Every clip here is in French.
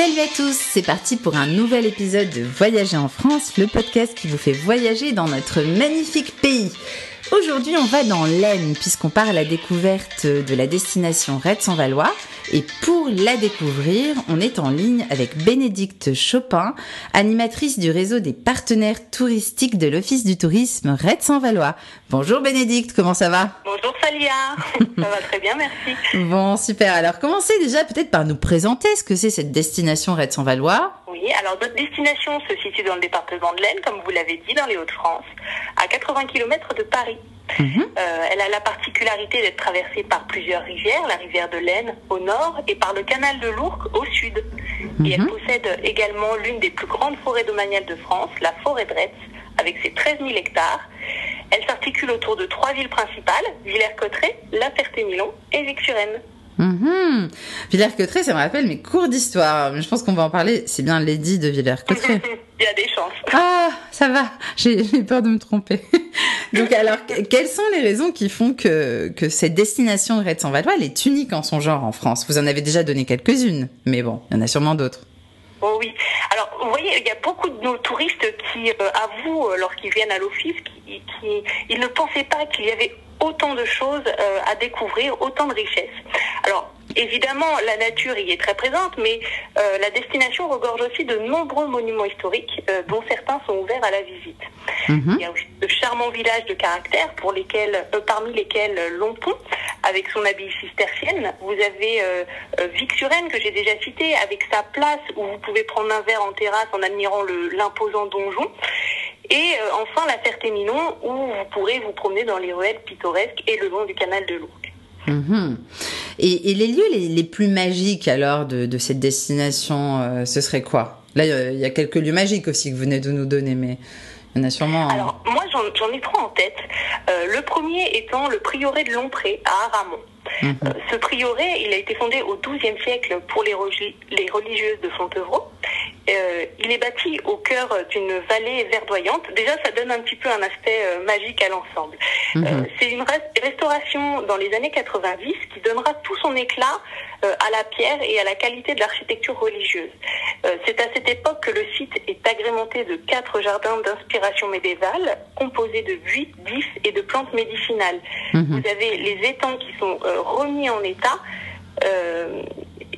Salut à tous, c'est parti pour un nouvel épisode de Voyager en France, le podcast qui vous fait voyager dans notre magnifique pays. Aujourd'hui, on va dans l'Aisne puisqu'on part à la découverte de la destination Rennes-en-Valois. Et pour la découvrir, on est en ligne avec Bénédicte Chopin, animatrice du réseau des partenaires touristiques de l'Office du tourisme Rennes-en-Valois. Bonjour Bénédicte, comment ça va? Bonjour Salia, ça va très bien, merci. Bon, super. Alors commencez déjà peut-être par nous présenter ce que c'est cette destination Rennes-en-Valois. Oui, alors notre destination se situe dans le département de l'Aisne, comme vous l'avez dit, dans les Hauts-de-France, à 80 km de Paris. Mhm. Euh, elle a la particularité d'être traversée par plusieurs rivières, la rivière de l'Aisne au nord et par le canal de l'Ourcq au sud. Et elle mhm. possède également l'une des plus grandes forêts domaniales de France, la forêt de Retz, avec ses 13 000 hectares. Elle s'articule autour de trois villes principales, Villers-Cotterêts, La Ferté-Milon et Vic-sur-Aisne. Mmh. Villers-Cotterêts, ça me rappelle mes cours d'histoire. Je pense qu'on va en parler. C'est bien Lady de Villers-Cotterêts. Il y a des chances. Ah, ça va. J'ai peur de me tromper. Donc alors, quelles sont les raisons qui font que, que cette destination de Red Valois, elle est unique en son genre en France? Vous en avez déjà donné quelques-unes, mais bon, il y en a sûrement d'autres. Oh oui. Alors, vous voyez, il y a beaucoup de nos touristes qui euh, avouent, euh, lorsqu'ils viennent à l'office, qu'ils qui, ne pensaient pas qu'il y avait autant de choses euh, à découvrir, autant de richesses. Alors, évidemment, la nature y est très présente, mais euh, la destination regorge aussi de nombreux monuments historiques, euh, dont certains sont ouverts à la visite. Mhm. Il y a aussi de charmants villages de caractère, pour lesquels, parmi lesquels Longpont, avec son abbaye cistercienne. Vous avez Vic-sur-Aisne, que j'ai déjà cité, avec sa place où vous pouvez prendre un verre en terrasse en admirant l'imposant donjon. Et enfin, la Ferté-Milon, où vous pourrez vous promener dans les ruelles pittoresques et le long du canal de l'Ourcq. Mhm. Et, les lieux les, plus magiques alors de, cette destination, euh, ce serait quoi? Là, il y a quelques lieux magiques aussi que vous venez de nous donner, mais il y en a sûrement. Alors, moi, j'en ai trois en tête. Euh, le premier étant le prieuré de Lompré à Aramon. Mhm. Euh, ce prieuré, il a été fondé au XIIe siècle pour les, les religieuses de Fontevraud euh, il est bâti au cœur d'une vallée verdoyante. Déjà, ça donne un petit peu un aspect euh, magique à l'ensemble. Mhm. Euh, c'est une restauration dans les années 90 qui donnera tout son éclat à la pierre et à la qualité de l'architecture religieuse. c'est à cette époque que le site est agrémenté de quatre jardins d'inspiration médiévale, composés de buis, d'ifs et de plantes médicinales. Mhm. Vous avez les étangs qui sont remis en état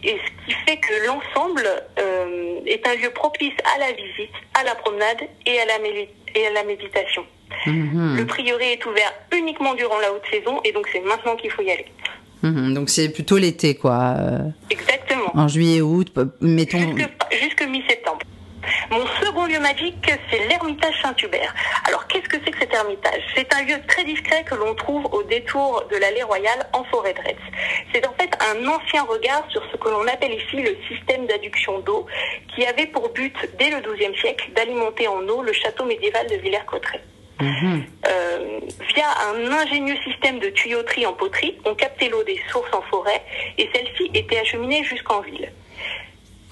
et ce qui fait que l'ensemble euh, est un lieu propice à la visite, à la promenade et à la, et à la méditation. Mhm. Le prieuré est ouvert uniquement durant la haute saison et donc c'est maintenant qu'il faut y aller. Mhm. donc c'est plutôt l'été quoi. Euh, Exactement. En juillet, août, mettons. Jusque, mi-septembre. Mon second lieu magique, c'est l'Ermitage Saint-Hubert. Alors, qu'est-ce que c'est que cet ermitage? C'est un lieu très discret que l'on trouve au détour de l'allée royale en forêt de Retz. C'est en fait un ancien regard sur ce que l'on appelle ici le système d'adduction d'eau, qui avait pour but, dès le XIIe siècle, d'alimenter en eau le château médiéval de Villers-Cotterêts. Mhm. Euh, via un ingénieux système de tuyauterie en poterie, on captait l'eau des sources en forêt et celle-ci était acheminée jusqu'en ville.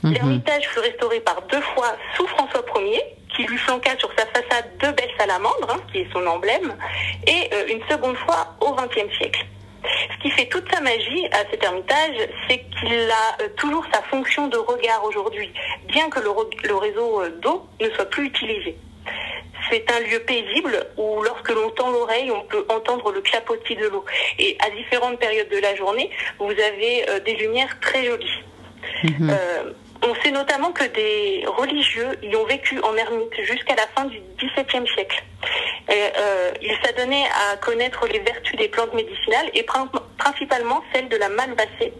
Mhm. L'ermitage fut restauré par deux fois sous François Ier, qui lui flanqua sur sa façade deux belles salamandres, hein, qui est son emblème, et euh, une seconde fois au XXe siècle. Ce qui fait toute sa magie à cet ermitage, c'est qu'il a euh, toujours sa fonction de regard aujourd'hui, bien que le, réseau euh, d'eau ne soit plus utilisé. C'est un lieu paisible où lorsque l'on tend l'oreille, on peut entendre le clapotis de l'eau. Et à différentes périodes de la journée, vous avez euh, des lumières très jolies. Mhm. On sait notamment que des religieux y ont vécu en ermite jusqu'à la fin du XVIIe siècle. Euh, il s'adonnait à connaître les vertus des plantes médicinales et principalement celles de la malvacée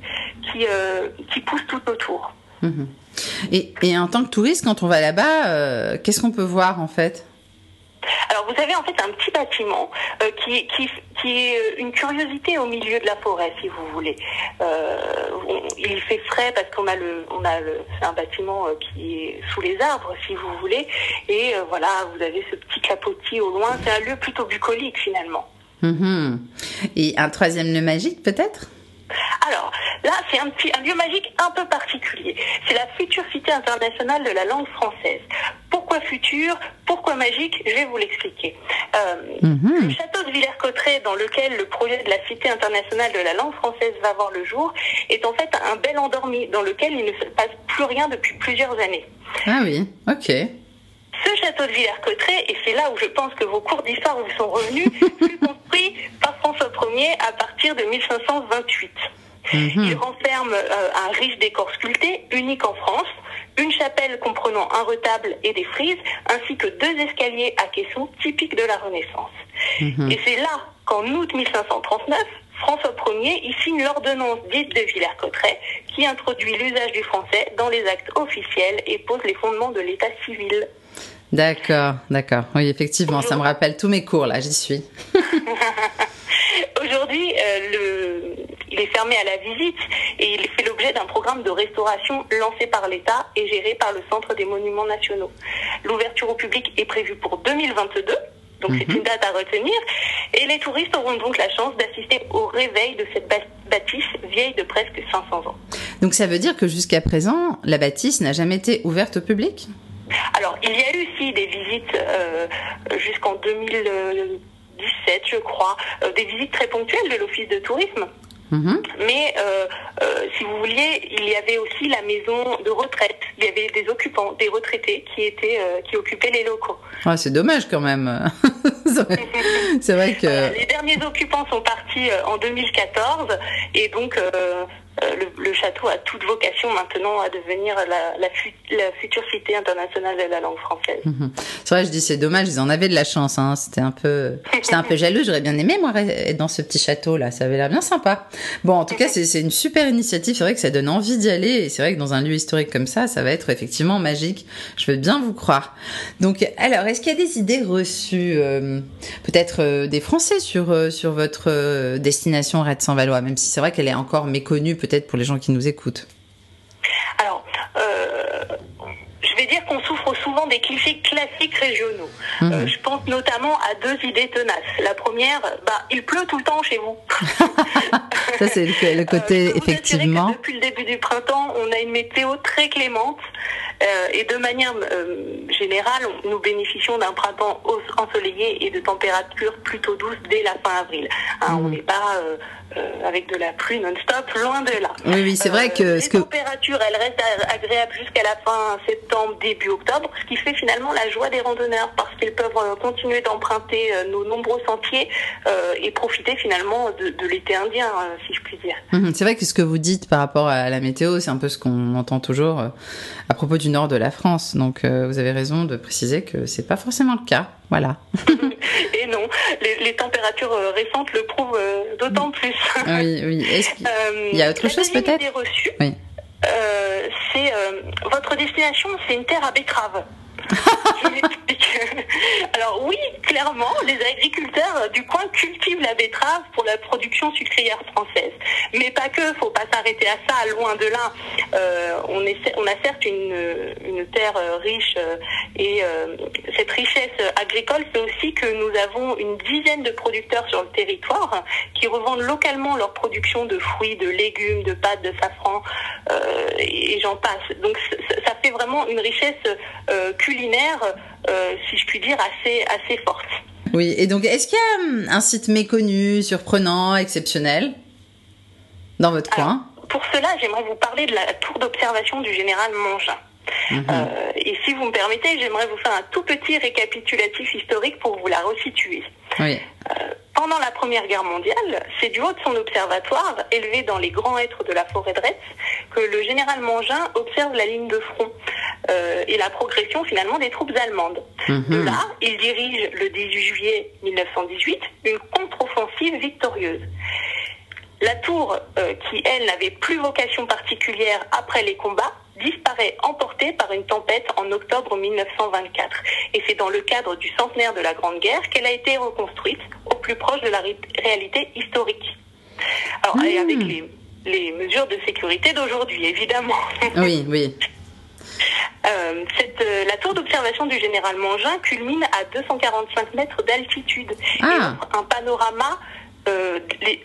qui, euh, qui pousse tout autour. Mhm. Et, et, en tant que touriste, quand on va là-bas, euh, qu'est-ce qu'on peut voir en fait? Alors vous avez en fait un petit bâtiment euh, qui, est une curiosité au milieu de la forêt, si vous voulez. Euh, il fait frais parce qu'on a le, on a le, c'est un bâtiment euh, qui est sous les arbres, si vous voulez. Et euh, voilà, vous avez ce petit capotis au loin. C'est un lieu plutôt bucolique finalement. Mhm. Et un troisième lieu magique peut-être? Alors, là, c'est un, un lieu magique un peu particulier. C'est la future cité internationale de la langue française. Pourquoi Pourquoi futur Pourquoi magique? Je vais vous l'expliquer. Euh, Mhm. Le château de Villers-Cotterêts, dans lequel le projet de la Cité internationale de la langue française va voir le jour, est en fait un bel endormi dans lequel il ne se passe plus rien depuis plusieurs années. Ah oui, ok. Ce château de Villers-Cotterêts, et c'est là où je pense que vos cours d'histoire vous sont revenus, fut construit par François Ier à partir de 1528. Il Mhm. renferme euh, un riche décor sculpté, unique en France, une chapelle comprenant un retable et des frises, ainsi que deux escaliers à caissons typiques de la Renaissance. Mhm. Et c'est là qu'en août 1539, François Ier y signe l'ordonnance dite de Villers-Cotterêts, qui introduit l'usage du français dans les actes officiels et pose les fondements de l'état civil. D'accord, d'accord. Oui, effectivement, ça me rappelle tous mes cours, là, j'y suis. Aujourd'hui, euh, le... il est fermé à la visite et il fait l'objet d'un programme de restauration lancé par l'État et géré par le Centre des Monuments Nationaux. L'ouverture au public est prévue pour 2022. Donc c'est Mhm. une date à retenir. Et les touristes auront donc la chance d'assister au réveil de cette bâtisse vieille de presque 500 ans. Donc ça veut dire que jusqu'à présent, la bâtisse n'a jamais été ouverte au public? Alors, il y a eu aussi des visites euh, jusqu'en 2017, je crois, euh, des visites très ponctuelles de l'Office de tourisme. Mhm. Mais euh, euh, si vous vouliez, il y avait aussi la maison de retraite. Il y avait des occupants, des retraités qui étaient euh, qui occupaient les locaux. Ah, c'est dommage quand même. C'est vrai- que... Les derniers occupants sont partis en 2014 et donc le, le château a toute vocation maintenant à devenir la, la, fu- la future cité internationale de la langue française. Mhm. C'est vrai, je dis c'est dommage, ils en avaient de la chance. Hein. C'était un peu, j'étais un peu jaloux. J'aurais bien aimé moi être dans ce petit château là. Ça avait l'air bien sympa. Bon, en tout cas, c'est une super initiative. C'est vrai que ça donne envie d'y aller. Et c'est vrai que dans un lieu historique comme ça, ça va être effectivement magique. Je veux bien vous croire. Donc, alors, est-ce qu'il y a des idées reçues, euh, peut-être euh, des Français sur euh, sur votre euh, destination Red sans Valois, même si c'est vrai qu'elle est encore méconnue peut-être pour les gens qui nous écoutent. Alors, euh, je vais dire qu'on souffre souvent des clichés classiques régionaux. Mhm. Euh, je pense notamment à deux idées tenaces. La première, bah, il pleut tout le temps chez vous. Ça, c'est le, le Euh, côté je peux vous assurer que effectivement. depuis le début du printemps, on a une météo très clémente. Euh, et de manière euh, générale, on- nous bénéficions d'un printemps ensoleillé et de températures plutôt douces dès la fin avril. Hein, On Mhm. n'est pas euh, avec de la pluie non-stop, loin de là. Oui, oui, c'est vrai Euh, que les que températures, elles restent agréables jusqu'à la fin septembre, début octobre, ce qui fait finalement la joie des randonneurs parce qu'ils peuvent euh, continuer d'emprunter nos nombreux sentiers et profiter finalement de, de l'été indien, si je puis dire. Mhm, C'est vrai que ce que vous dites par rapport à la météo, c'est un peu ce qu'on entend toujours à propos du nord de la France. Donc euh, vous avez raison de préciser que c'est pas forcément le cas. Voilà. Et non, les, les températures euh, récentes le prouvent euh, d'autant plus. Oui, oui. Euh, Il y a autre chose, peut-être? Oui. euh, c'est euh, votre destination, c'est une terre à betterave. Je vous explique. Alors oui, clairement, les agriculteurs du coin cultivent la betterave pour la production sucrière française. Mais pas que, faut pas s'arrêter à ça, loin de là. Euh, on, a certes une, terre euh, riche euh, et euh, cette richesse agricole fait aussi que nous avons une dizaine de producteurs sur le territoire qui revendent localement leur production de fruits, de légumes, de pâtes, de safran euh, et j'en passe. Donc ça fait vraiment une richesse euh, culinaire, euh, si je puis dire, assez, assez forte. Oui. Et donc, est-ce qu'il y a hum, un site méconnu, surprenant, exceptionnel dans votre coin? Pour cela, j'aimerais vous parler de la tour d'observation du général Mangin. Mhm. Euh, et si vous me permettez, j'aimerais vous faire un tout petit récapitulatif historique pour vous la resituer. Oui. Pendant la Première Guerre mondiale, c'est du haut de son observatoire, élevé dans les grands hêtres de la forêt de Retz, que le général Mangin observe la ligne de front euh, et la progression finalement des troupes allemandes. De Mhm. là, il dirige le 18 juillet 1918 une contre-offensive victorieuse. La tour, euh, qui elle n'avait plus vocation particulière après les combats, disparaît emportée par une tempête en octobre 1924. Et c'est dans le cadre du centenaire de la Grande Guerre qu'elle a été reconstruite au plus proche de la ré- réalité historique. Alors, et Hmm. avec les, les mesures de sécurité d'aujourd'hui, évidemment. Oui, oui. Euh, cette, euh, la tour d'observation du général Mangin culmine à 245 mètres d'altitude et Ah. offre un panorama, euh,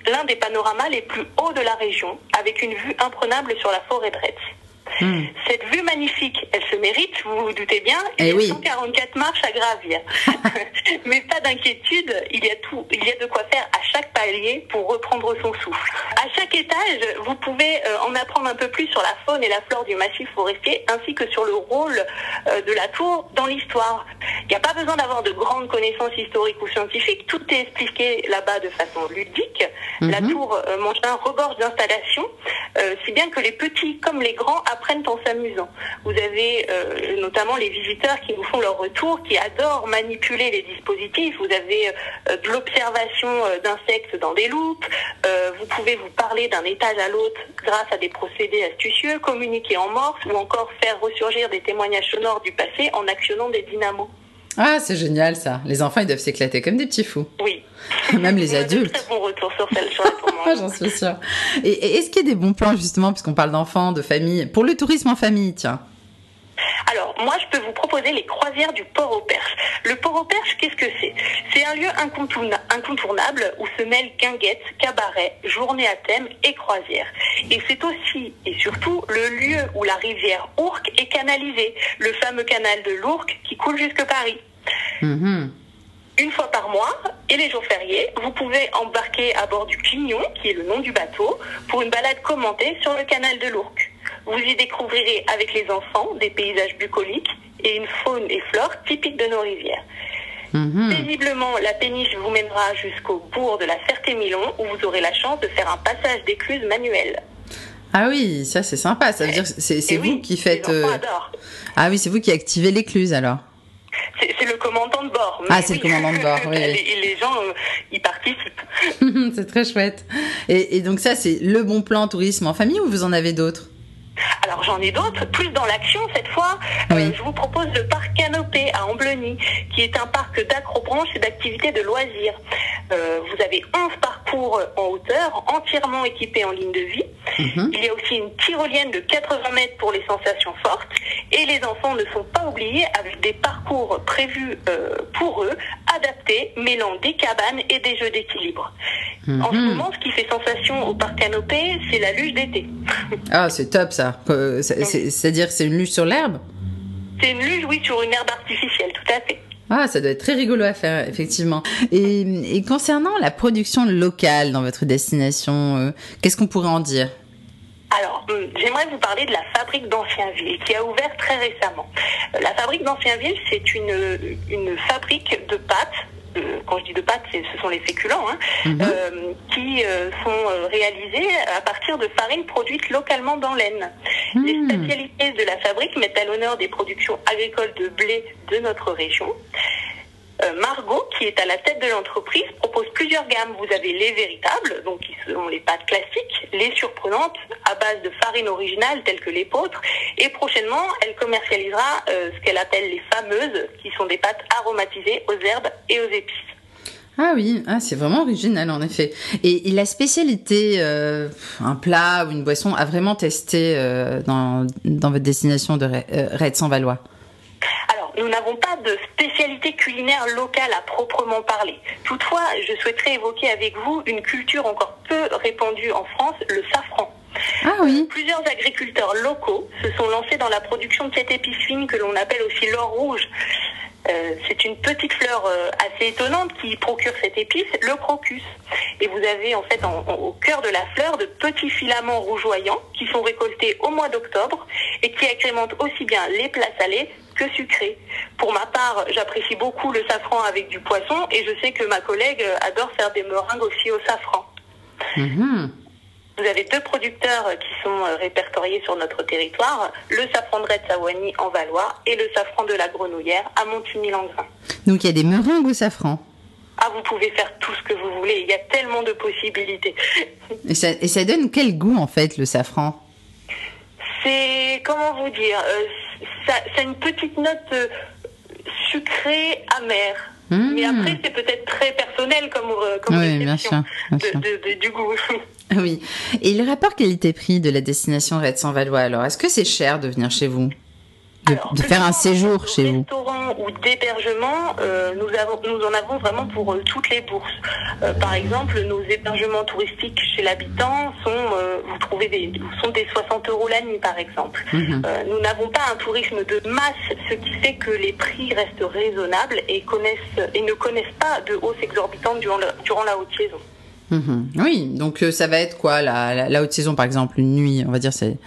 l'un des panoramas les plus hauts de la région, avec une vue imprenable sur la forêt de Retz. Hmm. Cette vue magnifique, elle se mérite, vous vous doutez bien, il y a 144 marches à gravir. Mais pas d'inquiétude, il y a tout, il y a de quoi faire à chaque palier pour reprendre son souffle. À chaque étage, vous pouvez euh, en apprendre un peu plus sur la faune et la flore du massif forestier, ainsi que sur le rôle euh, de la tour dans l'histoire. Il n'y a pas besoin d'avoir de grandes connaissances historiques ou scientifiques, tout est expliqué là-bas de façon ludique. La mhm. tour euh, un regorge d'installations, euh, si bien que les petits comme les grands apprennent en s'amusant. Vous avez euh, notamment les visiteurs qui vous font leur retour, qui adorent manipuler les dispositifs. Vous avez euh, de l'observation d'insectes dans des loupes. vous pouvez vous parler d'un étage à l'autre grâce à des procédés astucieux, communiquer en morse ou encore faire ressurgir des témoignages sonores du passé en actionnant des dynamos. Ah, c'est génial ça. Les enfants, ils doivent s'éclater comme des petits fous. Oui. Même les adultes. Très bon retour sur, celle, J'en suis sûre. Et, est-ce qu'il y a des bons plans justement, puisqu'on parle d'enfants, de famille, pour le tourisme en famille, tiens? Moi, je peux vous proposer les croisières du port au Perche. Le port au Perche, qu'est-ce que c'est? C'est un lieu incontournable où se mêlent guinguettes, cabarets, journées à thème et croisières. Et c'est aussi et surtout le lieu où la rivière Ourcq est canalisée, le fameux canal de l'Ourcq qui coule jusque Paris. Mm-hmm une fois par mois et les jours fériés, vous pouvez embarquer à bord du Clignon, qui est le nom du bateau, pour une balade commentée sur le canal de l'Ourcq. Vous y découvrirez avec les enfants des paysages bucoliques et une faune et flore typiques de nos rivières. Mhm. Paisiblement, la péniche vous mènera jusqu'au bourg de la Ferté-Milon où vous aurez la chance de faire un passage d'écluse manuel. Ah oui, ça c'est sympa, ça veut dire c'est vous qui faites... Euh, ah oui, c'est vous qui activez l'écluse alors c'est le commandant de bord. ah, c'est le commandant de bord, oui. Et les gens, euh, ils participent. c'est très chouette. Et, et donc ça, c'est le bon plan tourisme en famille ou vous en avez d'autres? Alors j'en ai d'autres, plus dans l'action cette fois. Euh, je vous propose le parc Canopé à Ambleny, qui est un parc d'acrobranche et d'activités de loisirs. Euh, vous avez 11 parcours en hauteur, entièrement équipés en ligne de vie. Mhm. Il y a aussi une tyrolienne de 80 mètres pour les sensations fortes. Et les enfants ne sont pas oubliés avec des parcours prévus euh, pour eux, adaptés, mêlant des cabanes et des jeux d'équilibre. En ce mhm. moment, ce qui fait sensation au parc Canopé, c'est la luge d'été. ah, c'est top ça. C'est-à-dire c'est une luge sur l'herbe? C'est une luge, oui, sur une herbe artificielle, tout à fait. Ah, ça doit être très rigolo à faire, effectivement. Et, concernant la production locale dans votre destination, euh, qu'est-ce qu'on pourrait en dire? Alors, hum, j'aimerais vous parler de la fabrique d'Ancienville qui a ouvert très récemment. Euh, la fabrique d'Ancienville, c'est une fabrique de pâtes quand je dis de pâtes, ce sont les féculents, hein, mhm. euh, qui euh, sont réalisés à partir de farines produites localement dans l'Aisne. Les hmm. spécialités de la fabrique mettent à l'honneur des productions agricoles de blé de notre région. Euh, Margot, qui est à la tête de l'entreprise, propose plusieurs gammes. Vous avez les véritables, donc qui sont les pâtes classiques, les surprenantes à base de farine originale telles que l'épeautre, et prochainement, elle commercialisera euh, ce qu'elle appelle les fameuses, qui sont des pâtes aromatisées aux herbes et aux épices. Ah oui, ah, c'est vraiment original en effet. Et, la spécialité, euh, un plat ou une boisson, a vraiment testé dans, dans votre destination de Red sans Valois nous n'avons pas de spécialité culinaire locale à proprement parler. Toutefois, je souhaiterais évoquer avec vous une culture encore peu répandue en France, le safran. Ah oui. Plusieurs agriculteurs locaux se sont lancés dans la production de cette épice fine que l'on appelle aussi l'or rouge. Euh, c'est une petite fleur euh, assez étonnante qui procure cette épice, le crocus. Et vous avez en fait au cœur de la fleur de petits filaments rougeoyants qui sont récoltés au mois d'octobre et qui agrémentent aussi bien les plats salés que sucrés. Pour ma part, j'apprécie beaucoup le safran avec du poisson et je sais que ma collègue adore faire des meringues aussi au safran. Mhm. Vous avez deux producteurs qui sont euh, répertoriés sur notre territoire, le safran de Red en Valois et le safran de la Grenouillère à Montigny-Langres. Donc il y a des meringues au safran ah, vous pouvez faire tout ce que vous voulez. Il y a tellement de possibilités. Et ça, et ça donne quel goût, en fait, le safran? C'est, comment vous dire, euh, ça, ça, a une petite note euh, sucrée, amère. Mmh. Mais après, c'est peut-être très personnel comme, comme oui, bien sûr, du goût. Oui. Et le rapport qualité-prix de la destination Red sans Valois, alors, est-ce que c'est cher de venir chez vous? De, faire un séjour chez vous restaurant ou d'hébergement, nous, avons, nous en avons vraiment pour toutes les bourses. par exemple, nos hébergements touristiques chez l'habitant sont, vous trouvez des, sont des 60 euros la nuit, par exemple. Mhm. nous n'avons pas un tourisme de masse, ce qui fait que les prix restent raisonnables et, connaissent, et ne connaissent pas de hausse exorbitante durant, durant la haute saison. Mhm. Oui, donc euh, ça va être quoi la, la, haute saison par exemple, une nuit, on va dire c'est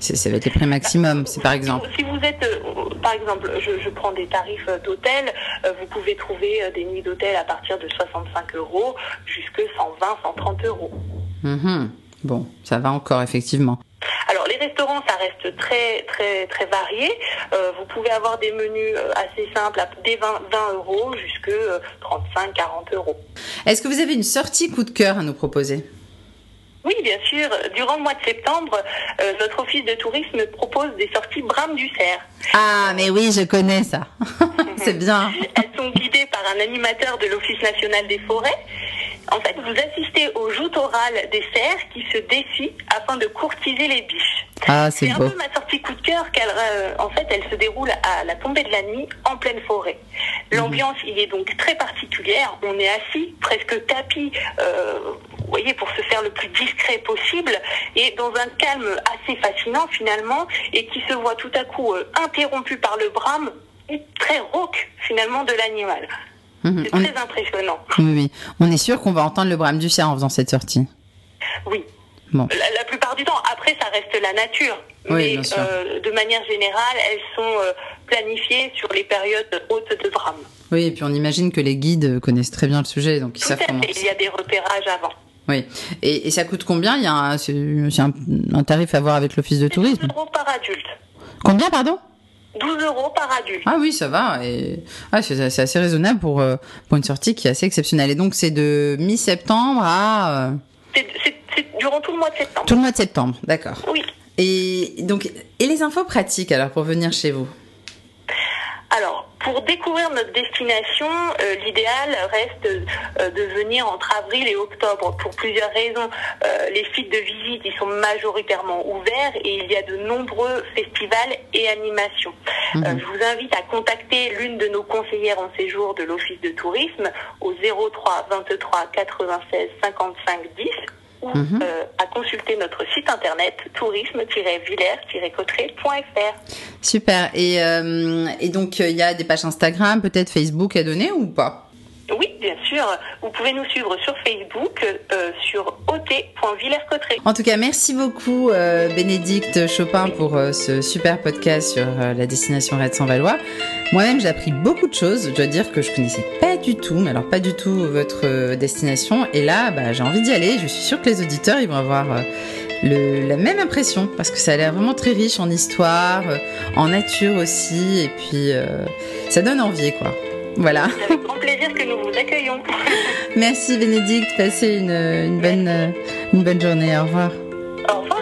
ça va être les prix maximum, c'est par exemple. Si vous êtes, euh, par exemple, je, prends des tarifs d'hôtel, euh, vous pouvez trouver des nuits d'hôtel à partir de 65 euros jusque 120, 130 euros. Mhm. Bon, ça va encore effectivement. Alors les restaurants, ça reste très très très varié. Euh, vous pouvez avoir des menus euh, assez simples, des 20, 20 euros jusque 35, euh, 40 euros. Est-ce que vous avez une sortie coup de cœur à nous proposer? Oui, bien sûr. Durant le mois de septembre, notre office de tourisme propose des sorties Brame du Cerf. Ah, mais oui, je connais ça. C'est bien. Elles sont guidées par un animateur de l'Office national des forêts en fait, vous assistez aux joutes orales des cerfs qui se défient afin de courtiser les biches. Ah, c'est un peu ma sortie coup de cœur, car euh, en fait, elle se déroule à la tombée de la nuit en pleine forêt. Mhm. L'ambiance il est donc très particulière. On est assis, presque tapis, euh, vous voyez, pour se faire le plus discret possible, et dans un calme assez fascinant finalement, et qui se voit tout à coup euh, interrompu par le brame très rauque finalement de l'animal. Mhm. C'est très impressionnant. Oui, oui. On est sûr qu'on va entendre le brame du chien en faisant cette sortie. Oui. Bon. La, plupart du temps, après, ça reste la nature. mais euh, de manière générale, elles sont euh, planifiées sur les périodes hautes de brame. Oui, et puis on imagine que les guides connaissent très bien le sujet, donc ils savent comment. Il y a des repérages avant. Oui. Et, ça coûte combien? Il y a un, un, tarif à voir avec l'office de tourisme 12 euros par adulte. Combien, pardon? 12 euros par adulte. Ah oui, ça va. Et... Ah, c'est assez raisonnable pour, euh, pour une sortie qui est assez exceptionnelle. Et donc, c'est de mi-septembre à... Euh, c'est durant tout le mois de septembre. Tout le mois de septembre, d'accord. Oui. Et donc, et les infos pratiques alors pour venir chez vous? Alors, pour découvrir notre destination, euh, l'idéal reste euh, de venir entre avril et octobre pour plusieurs raisons. Euh, les sites de visite ils sont majoritairement ouverts et il y a de nombreux festivals et animations. Mhm. je vous invite à contacter l'une de nos conseillères en séjour de l'Office de tourisme au 03 23 96 55 10 mhm. euh, à consulter notre site internet tourisme-villers-cotterêts.fr. Super. Et, euh, et donc, il y a des pages Instagram, peut-être Facebook à donner ou pas? Oui, bien sûr. Vous pouvez nous suivre sur Facebook, euh, sur ot.villers-cotterêts. En tout cas, merci beaucoup euh, Bénédicte Chopin pour euh, ce super podcast sur la destination Red sans Valois. Moi-même, j'ai appris beaucoup de choses. Je dois dire que je connaissais pas du tout, mais alors pas du tout votre destination. Et là, bah, j'ai envie d'y aller. Je suis sûre que les auditeurs, ils vont avoir le, la même impression parce que ça a l'air vraiment très riche en histoire, en nature aussi. Et puis, ça donne envie, quoi. Voilà. C'est avec grand plaisir que nous vous accueillons. Merci Bénédicte, passez une, une, bonne, une bonne journée. Au revoir. Au revoir.